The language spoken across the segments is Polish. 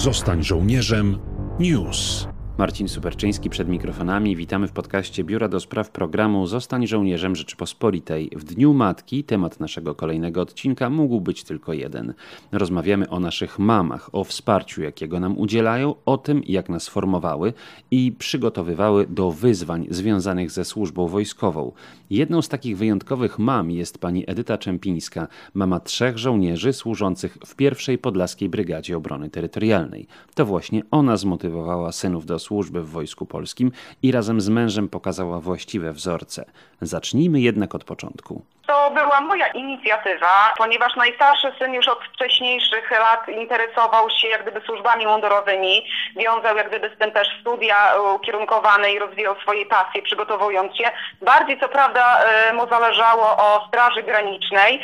Zostań żołnierzem. News. Marcin Superczyński przed mikrofonami. Witamy w podcaście Biura do Spraw programu Zostań żołnierzem Rzeczypospolitej. W Dniu Matki temat naszego kolejnego odcinka mógł być tylko jeden. Rozmawiamy o naszych mamach, o wsparciu, jakiego nam udzielają, o tym, jak nas formowały i przygotowywały do wyzwań związanych ze służbą wojskową. Jedną z takich wyjątkowych mam jest pani Edyta Czempińska, mama trzech żołnierzy służących w pierwszej Podlaskiej Brygadzie Obrony Terytorialnej. To właśnie ona zmotywowała synów do służby w Wojsku Polskim i razem z mężem pokazała właściwe wzorce. Zacznijmy jednak od początku. To była moja inicjatywa, ponieważ najstarszy syn już od wcześniejszych lat interesował się jak gdyby służbami mundurowymi, wiązał jak gdyby z tym też studia ukierunkowane i rozwijał swoje pasje, przygotowując się. Bardziej co prawda e, mu zależało o Straży Granicznej,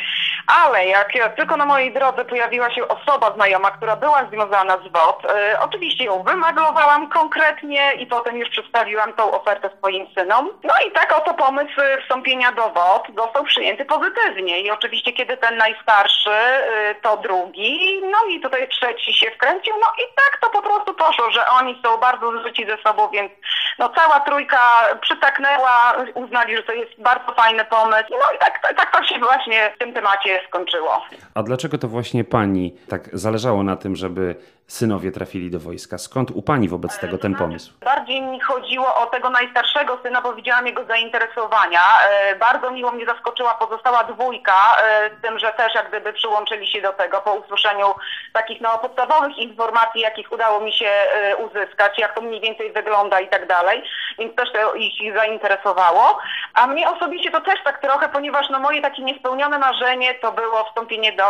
ale jak tylko na mojej drodze pojawiła się osoba znajoma, która była związana z WOT, e, oczywiście ją wymaglowałam konkretnie i potem już przedstawiłam tą ofertę swoim synom. No i tak oto pomysł wstąpienia do WOT został przyjęty przyjęty pozytywnie. I oczywiście, kiedy ten najstarszy, y, to drugi, no i tutaj trzeci się wkręcił, no i tak to po prostu poszło, że oni są bardzo zżyci ze sobą, więc no cała trójka przytaknęła, uznali, że to jest bardzo fajny pomysł. No i tak, tak to się właśnie w tym temacie skończyło. A dlaczego to właśnie pani tak zależało na tym, żeby synowie trafili do wojska. Skąd u Pani wobec tego ten pomysł? Bardziej mi chodziło o tego najstarszego syna, bo widziałam jego zainteresowania. E, bardzo miło mnie zaskoczyła pozostała dwójka, e, z tym, że też jak gdyby przyłączyli się do tego po usłyszeniu takich no, podstawowych informacji, jakich udało mi się e, uzyskać, jak to mniej więcej wygląda i tak dalej. Więc też to ich zainteresowało. A mnie osobiście to też tak trochę, ponieważ no, moje takie niespełnione marzenie to było wstąpienie do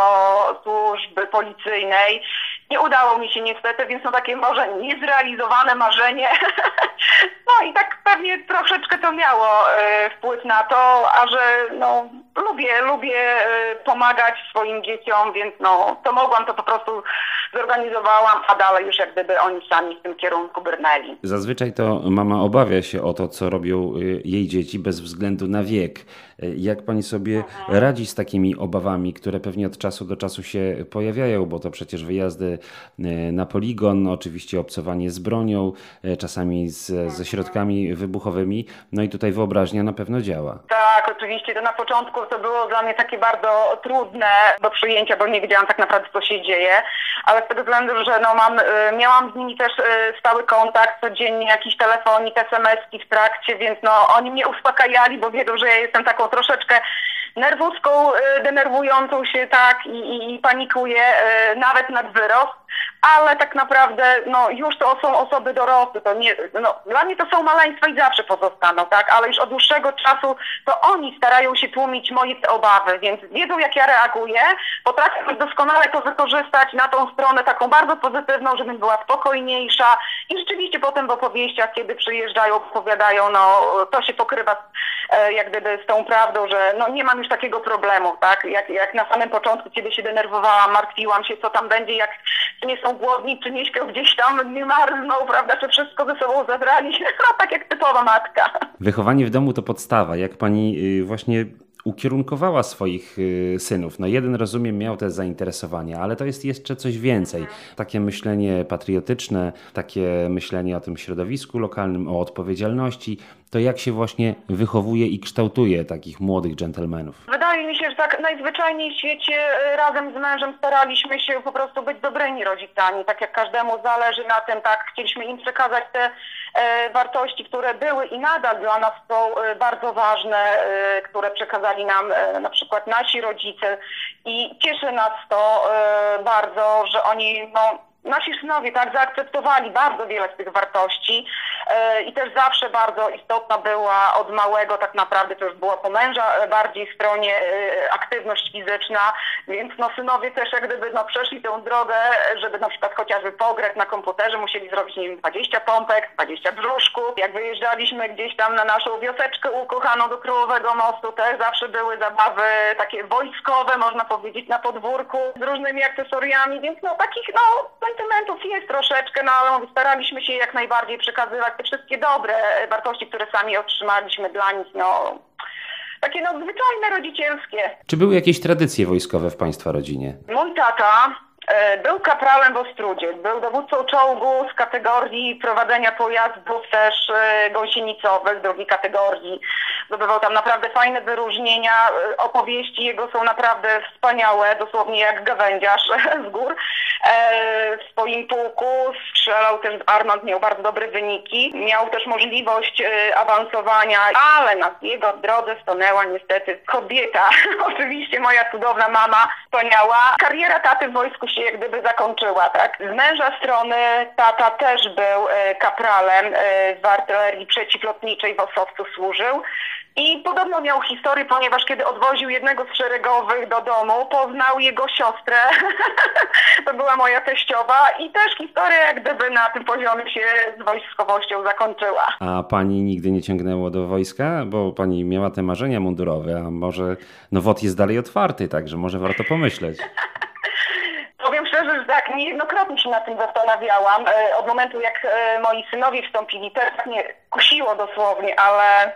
służby policyjnej. Nie udało mi się niestety, więc no takie może niezrealizowane marzenie. no i tak pewnie troszeczkę to miało e, wpływ na to, a że no lubię, lubię e, pomagać swoim dzieciom, więc no to mogłam, to po prostu zorganizowałam, a dalej już jak gdyby oni sami w tym kierunku brnęli. Zazwyczaj to mama obawia się o to, co robią e, jej dzieci bez względu na wiek. Jak pani sobie mhm. radzi z takimi obawami, które pewnie od czasu do czasu się pojawiają, bo to przecież wyjazdy na poligon, oczywiście obcowanie z bronią, e, czasami z, ze środkami wybuchowymi. No i tutaj wyobraźnia na pewno działa. Tak, oczywiście. To na początku to było dla mnie takie bardzo trudne do przyjęcia, bo nie wiedziałam tak naprawdę, co się dzieje, ale z tego względu, że no mam, e, miałam z nimi też e, stały kontakt, codziennie jakiś telefonik, SMS-ki w trakcie, więc no oni mnie uspokajali, bo wiedzą, że ja jestem taką troszeczkę nerwuską, denerwującą się tak i, i, i panikuję nawet nad wyrost ale tak naprawdę no, już to są osoby dorosłe. To nie, no, dla mnie to są maleństwa i zawsze pozostaną, tak? Ale już od dłuższego czasu to oni starają się tłumić moje obawy, więc wiedzą jak ja reaguję, potrafią doskonale to wykorzystać na tą stronę taką bardzo pozytywną, żebym była spokojniejsza i rzeczywiście potem w opowieściach, kiedy przyjeżdżają, opowiadają, no to się pokrywa e, jak gdyby z tą prawdą, że no nie mam już takiego problemu, tak? Jak, jak na samym początku, kiedy się denerwowałam, martwiłam się, co tam będzie, jak nie są głodni, czy nie śpią gdzieś tam, nie marzną, prawda, czy wszystko ze sobą zabrali, no tak jak typowa matka. Wychowanie w domu to podstawa. Jak pani y, właśnie ukierunkowała swoich y, synów. No jeden rozumiem miał te zainteresowania, ale to jest jeszcze coś więcej. Takie myślenie patriotyczne, takie myślenie o tym środowisku lokalnym, o odpowiedzialności, to jak się właśnie wychowuje i kształtuje takich młodych dżentelmenów? Wydaje mi się, że tak najzwyczajniej w świecie y, razem z mężem staraliśmy się po prostu być dobrymi rodzicami. Tak jak każdemu zależy na tym, tak chcieliśmy im przekazać te e, wartości, które były i nadal dla nas są e, bardzo ważne, e, które przekazali nam e, na przykład nasi rodzice i cieszy nas to e, bardzo, że oni no, nasi synowie tak zaakceptowali bardzo wiele z tych wartości e, i też zawsze bardzo istotna była od małego tak naprawdę to już była po męża e, bardziej stronie e, aktywność fizyczna, więc no synowie też jak gdyby no przeszli tę drogę, żeby na przykład chociażby pograć na komputerze musieli zrobić nie wiem 20 pompek, 20 brzuszków. Jak wyjeżdżaliśmy gdzieś tam na naszą wioseczkę ukochaną do Królowego Mostu, też zawsze były zabawy takie wojskowe, można powiedzieć, na podwórku z różnymi akcesoriami, więc no takich no sentymentów jest troszeczkę, no ale staraliśmy się jak najbardziej przekazywać te wszystkie dobre wartości, które sami otrzymaliśmy dla nich, no takie no zwyczajne rodzicielskie. Czy były jakieś tradycje wojskowe w Państwa rodzinie? Mój tata Był kapralem w Ostrudzie, był dowódcą czołgu z kategorii prowadzenia pojazdów też e, gąsienicowych, drugiej kategorii. Zdobywał tam naprawdę fajne wyróżnienia. E, Opowieści jego są naprawdę wspaniałe, dosłownie jak gawędziarz z gór. E, W swoim pułku strzelał też Armand, miał bardzo dobre wyniki. Miał też możliwość e, awansowania, ale na jego drodze stanęła niestety kobieta. Oczywiście moja cudowna mama wspaniała. Kariera taty w wojsku się jak gdyby zakończyła, tak? Z męża strony tata też był e, kapralem e, w artylerii przeciwlotniczej w Osowcu służył. I podobno miał historię, ponieważ kiedy odwoził jednego z szeregowych do domu, poznał jego siostrę. to była moja teściowa i też historia jak gdyby na tym poziomie się z wojskowością zakończyła. A pani nigdy nie ciągnęło do wojska? Bo pani miała te marzenia mundurowe, a może no WOT jest dalej otwarty, także może warto pomyśleć. Powiem szczerze, że tak, niejednokrotnie się nad tym zastanawiałam. E, Od momentu, jak e, moi synowie wstąpili, też tak mnie kusiło dosłownie, ale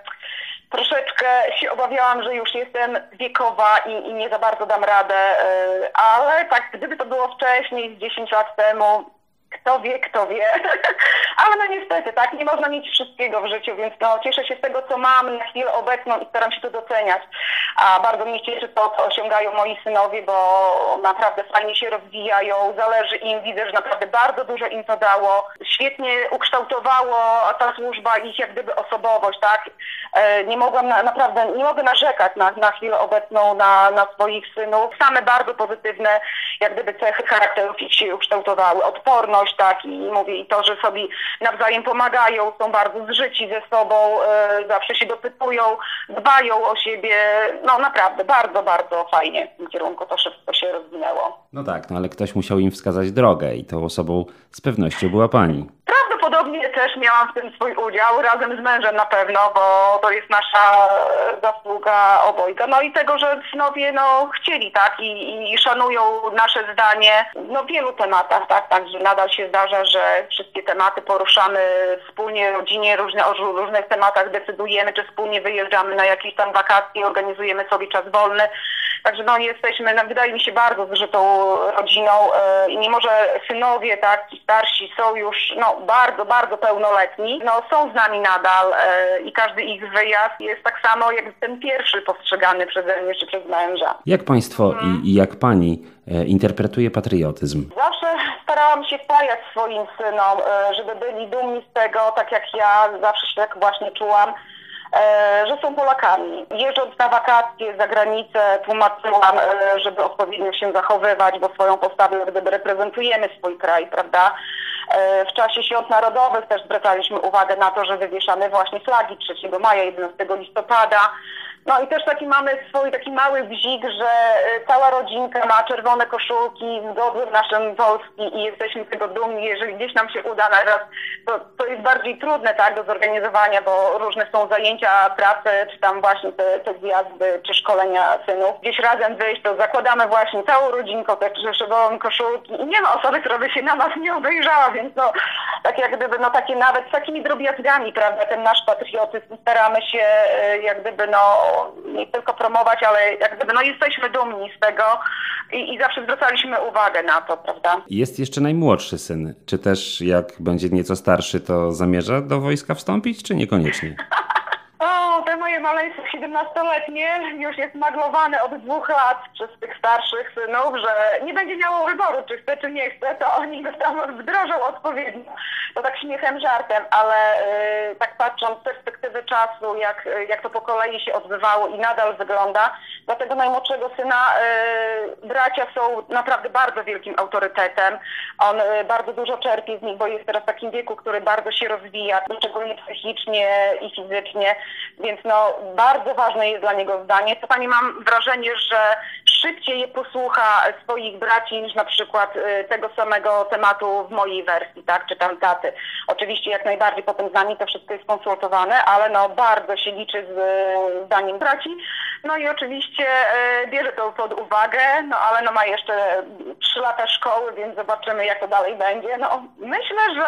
troszeczkę się obawiałam, że już jestem wiekowa i, i nie za bardzo dam radę, e, ale tak, gdyby to było wcześniej, z 10 lat temu, kto wie, kto wie. Ale no niestety, tak, nie można mieć wszystkiego w życiu, więc no cieszę się z tego, co mam na chwilę obecną i staram się to doceniać. A bardzo mnie cieszy to, co osiągają moi synowie, bo naprawdę fajnie się rozwijają, zależy im, widzę, że naprawdę bardzo dużo im to dało. Świetnie ukształtowało ta służba ich jak gdyby osobowość, tak. E, Nie mogłam na, naprawdę, nie mogę narzekać na, na chwilę obecną na, na swoich synów. Same bardzo pozytywne jak gdyby cechy charakterów ich się ukształtowały. Odporność, tak, i mówię, i to, że sobie nawzajem pomagają, są bardzo zżyci ze sobą, e, zawsze się dopytują, dbają o siebie. No naprawdę, bardzo, bardzo fajnie w tym kierunku to wszystko się rozwinęło. No tak, no ale ktoś musiał im wskazać drogę i tą osobą z pewnością była pani. Też miałam w tym swój udział, razem z mężem na pewno, bo to jest nasza zasługa obojga. No i tego, że synowie no, chcieli, tak, i, i szanują nasze zdanie no, w wielu tematach, tak, także nadal się zdarza, że wszystkie tematy poruszamy wspólnie, rodzinie, różne, o ró- różnych tematach decydujemy, czy wspólnie wyjeżdżamy na jakieś tam wakacje, organizujemy sobie czas wolny. Także no jesteśmy, no, wydaje mi się, bardzo zżytą rodziną e, i mimo, że synowie, tak, starsi są już no, bardzo, bardzo pełnoletni, no są z nami nadal e, i każdy ich wyjazd jest tak samo jak ten pierwszy postrzegany przeze mnie czy przez męża. Jak państwo i, i jak pani e, interpretuje patriotyzm? Zawsze starałam się wpajać swoim synom, e, żeby byli dumni z tego, tak jak ja zawsze się tak właśnie czułam, e, że są Polakami. Jeżdżąc na wakacje za granicę, tłumaczyłam, e, żeby odpowiednio się zachowywać, bo swoją postawą jak gdyby reprezentujemy swój kraj, prawda? E, W czasie świąt narodowych też zwracaliśmy uwagę na to, że wywieszamy właśnie flagi 3 maja, 11 listopada. No i też taki mamy swój taki mały bzik, że e, cała rodzinka ma czerwone koszulki z godłem naszym Polski i jesteśmy z tego dumni. Jeżeli gdzieś nam się uda na raz, to, to jest bardziej trudne tak do zorganizowania, bo różne są zajęcia, prace, czy tam właśnie te, te zjazdy, czy szkolenia synów. Gdzieś razem wyjść, to zakładamy właśnie całą rodzinką te czerwone koszulki i nie ma osoby, która by się na nas nie obejrzała, więc no tak jak gdyby no takie nawet z takimi drobiazgami, prawda, ten nasz patriotyzm staramy się e, jak gdyby no nie tylko promować, ale jak gdyby no jesteśmy dumni z tego i, i zawsze zwracaliśmy uwagę na to, prawda. Jest jeszcze najmłodszy syn. Czy też jak będzie nieco starszy, to zamierza do wojska wstąpić, czy niekoniecznie? O, te moje maleństwo 17-letnie już jest maglowane od dwóch lat przez tych starszych synów, że nie będzie miało wyboru, czy chce, czy nie chce, to oni go tam wdrożą odpowiednio. To tak śmiechem, żartem, ale y, tak patrząc z perspektywy czasu, jak, jak to po kolei się odbywało i nadal wygląda, dla tego najmłodszego syna y, bracia są naprawdę bardzo wielkim autorytetem. On y, bardzo dużo czerpie z nich, bo jest teraz w takim wieku, który bardzo się rozwija, szczególnie psychicznie i fizycznie, więc no bardzo ważne jest dla niego zdanie. Czasami mam wrażenie, że szybciej je posłucha swoich braci niż na przykład y, tego samego tematu w mojej wersji, tak, czy tam taty. Oczywiście jak najbardziej potem z nami to wszystko jest konsultowane, ale no bardzo się liczy z y, zdaniem braci. No i oczywiście y, bierze to pod uwagę, no ale no ma jeszcze trzy lata szkoły, więc zobaczymy jak to dalej będzie. No myślę, że,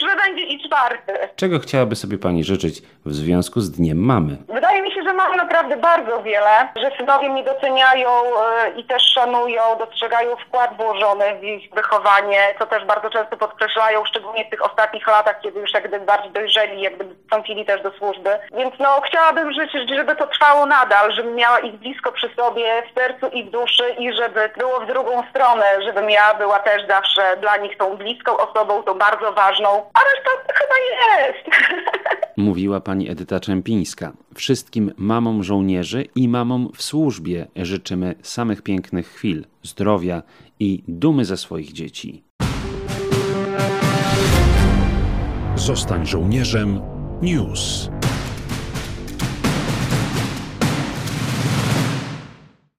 że będzie i czwarty. Czego chciałaby sobie pani życzyć w związku z Dniem Mamy? Wydaje mi się, że mam naprawdę bardzo wiele, że synowie mnie doceniają e, i też szanują, dostrzegają wkład włożony w ich wychowanie, co też bardzo często podkreślają, szczególnie w tych ostatnich latach, kiedy już jak gdyby bardziej dojrzeli, jakby wstąpili też do służby. Więc no chciałabym życzyć, żeby to trwało nadal, żebym miała ich blisko przy sobie, w sercu i w duszy i żeby było w drugą stronę, żebym ja była też zawsze dla nich tą bliską osobą, tą bardzo ważną, a reszta chyba jest. Mówiła pani Edyta Czempińska. Wszystkim mamom żołnierzy i mamom w służbie życzymy samych pięknych chwil, zdrowia i dumy ze swoich dzieci. Zostań żołnierzem. News.